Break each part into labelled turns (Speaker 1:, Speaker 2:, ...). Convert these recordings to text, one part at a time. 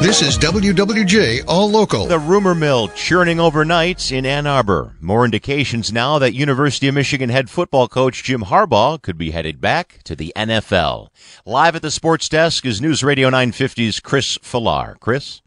Speaker 1: This is WWJ All Local.
Speaker 2: The rumor mill churning overnight in Ann Arbor. More indications now that University of Michigan head football coach Jim Harbaugh could be headed back to the NFL. Live at the sports desk is News Radio 950's Chris Falar. Chris?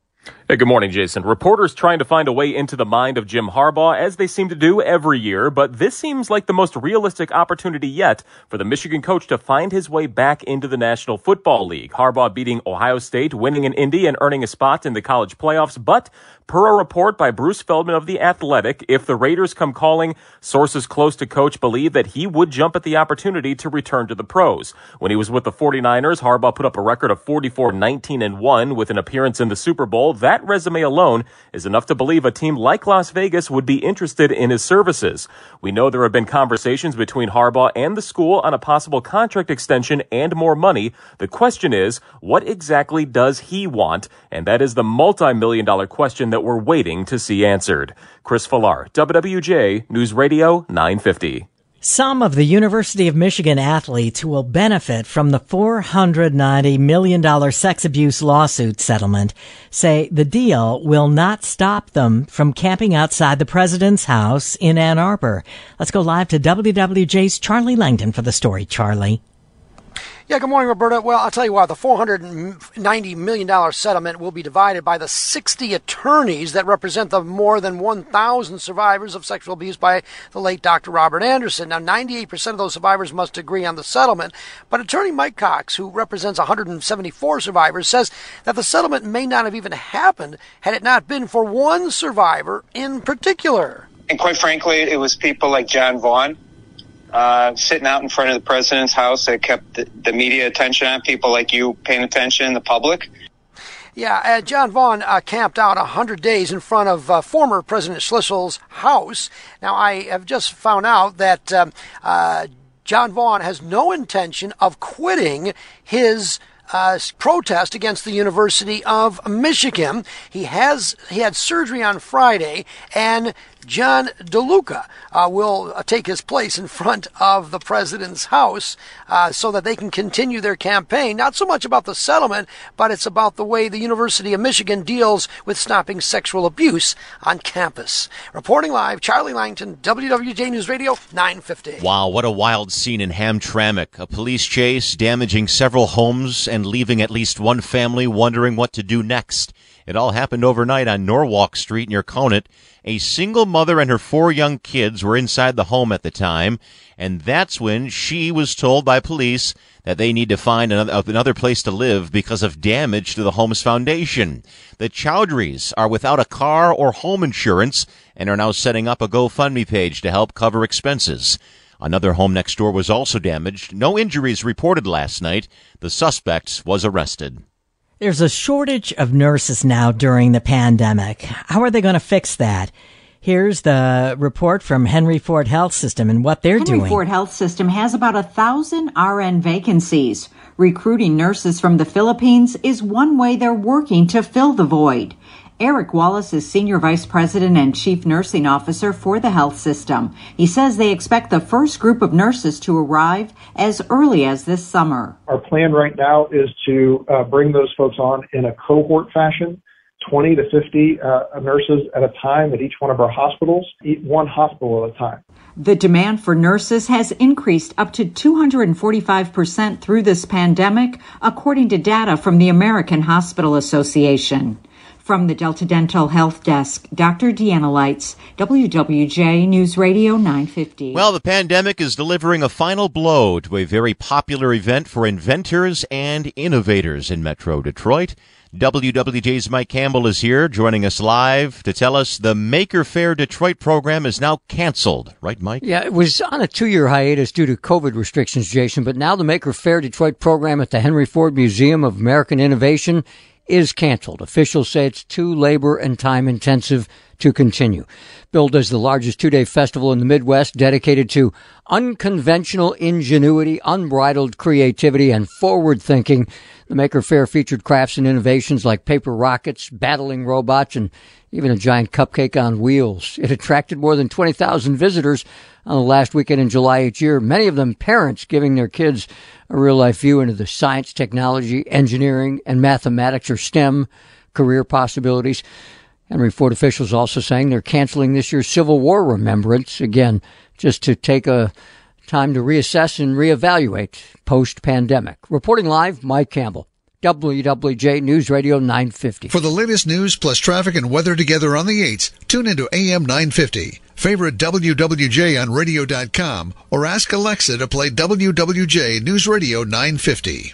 Speaker 3: Hey, good morning, Jason. Reporters trying to find a way into the mind of Jim Harbaugh, as they seem to do every year, but this seems like the most realistic opportunity yet for the Michigan coach to find his way back into the National Football League. Harbaugh beating Ohio State, winning in Indy, and earning a spot in the college playoffs, but Per a report by Bruce Feldman of The Athletic, if the Raiders come calling, sources close to coach believe that he would jump at the opportunity to return to the pros. When he was with the 49ers, Harbaugh put up a record of 44 19 and 1 with an appearance in the Super Bowl. That resume alone is enough to believe a team like Las Vegas would be interested in his services. We know there have been conversations between Harbaugh and the school on a possible contract extension and more money. The question is, what exactly does he want? And that is the multi-million dollar question that we're waiting to see answered. Chris Falar, WWJ News Radio 950.
Speaker 4: Some of the University of Michigan athletes who will benefit from the $490 million sex abuse lawsuit settlement say the deal will not stop them from camping outside the president's house in Ann Arbor. Let's go live to WWJ's Charlie Langton for the story. Charlie.
Speaker 5: Yeah, good morning, Roberta. Well, I'll tell you what, the $490 million settlement will be divided by the 60 attorneys that represent the more than 1,000 survivors of sexual abuse by the late Dr. Robert Anderson. Now, 98% of those survivors must agree on the settlement, but attorney Mike Cox, who represents 174 survivors, says that the settlement may not have even happened had it not been for one survivor in particular.
Speaker 6: And quite frankly, it was people like John Vaughn uh, sitting out in front of the president's house that kept the, the media attention on people like you paying attention, the public.
Speaker 5: Yeah, uh, John Vaughn uh, camped out 100 days in front of uh, former President Schlissel's house. Now, I have just found out that um, uh, John Vaughn has no intention of quitting his uh, protest against the University of Michigan. He has he had surgery on Friday, and John DeLuca uh, will uh, take his place in front of the president's house uh, so that they can continue their campaign. Not so much about the settlement, but it's about the way the University of Michigan deals with stopping sexual abuse on campus. Reporting live, Charlie Langton, WWJ News Radio, 950.
Speaker 2: Wow, what a wild scene in Hamtramck. A police chase damaging several homes and leaving at least one family wondering what to do next. It all happened overnight on Norwalk Street near Conant. A single mother and her four young kids were inside the home at the time, and that's when she was told by police that they need to find another, uh, another place to live because of damage to the home's foundation. The Chowdhuries are without a car or home insurance and are now setting up a GoFundMe page to help cover expenses. Another home next door was also damaged. No injuries reported last night. The suspect was arrested.
Speaker 4: There's a shortage of nurses now during the pandemic. How are they going to fix that? Here's the report from Henry Ford Health System and what they're
Speaker 7: Henry
Speaker 4: doing.
Speaker 7: Henry Ford Health System has about a thousand RN vacancies. Recruiting nurses from the Philippines is one way they're working to fill the void. Eric Wallace is Senior Vice President and Chief Nursing Officer for the health system. He says they expect the first group of nurses to arrive as early as this summer.
Speaker 8: Our plan right now is to uh, bring those folks on in a cohort fashion. 20 to 50 uh, nurses at a time at each one of our hospitals, one hospital at a time.
Speaker 7: The demand for nurses has increased up to 245% through this pandemic, according to data from the American Hospital Association. From the Delta Dental Health Desk, Dr. Deanna Lites, WWJ News Radio 950.
Speaker 2: Well, the pandemic is delivering a final blow to a very popular event for inventors and innovators in Metro Detroit. WWJ's Mike Campbell is here joining us live to tell us the Maker Faire Detroit program is now canceled. Right, Mike?
Speaker 9: Yeah, it was on a two year hiatus due to COVID restrictions, Jason, but now the Maker Faire Detroit program at the Henry Ford Museum of American Innovation is canceled. Officials say it's too labor and time intensive to continue. Billed as the largest two day festival in the Midwest dedicated to unconventional ingenuity, unbridled creativity, and forward thinking, the Maker Faire featured crafts and innovations like paper rockets, battling robots, and even a giant cupcake on wheels. It attracted more than 20,000 visitors on the last weekend in July each year, many of them parents giving their kids a real life view into the science, technology, engineering, and mathematics or STEM career possibilities. Henry Ford officials also saying they're canceling this year's Civil War remembrance, again, just to take a time to reassess and reevaluate post pandemic. Reporting live, Mike Campbell. WWJ News Radio 950.
Speaker 1: For the latest news plus traffic and weather together on the 8s, tune into AM 950. Favorite WWJ on radio.com or ask Alexa to play WWJ News Radio 950.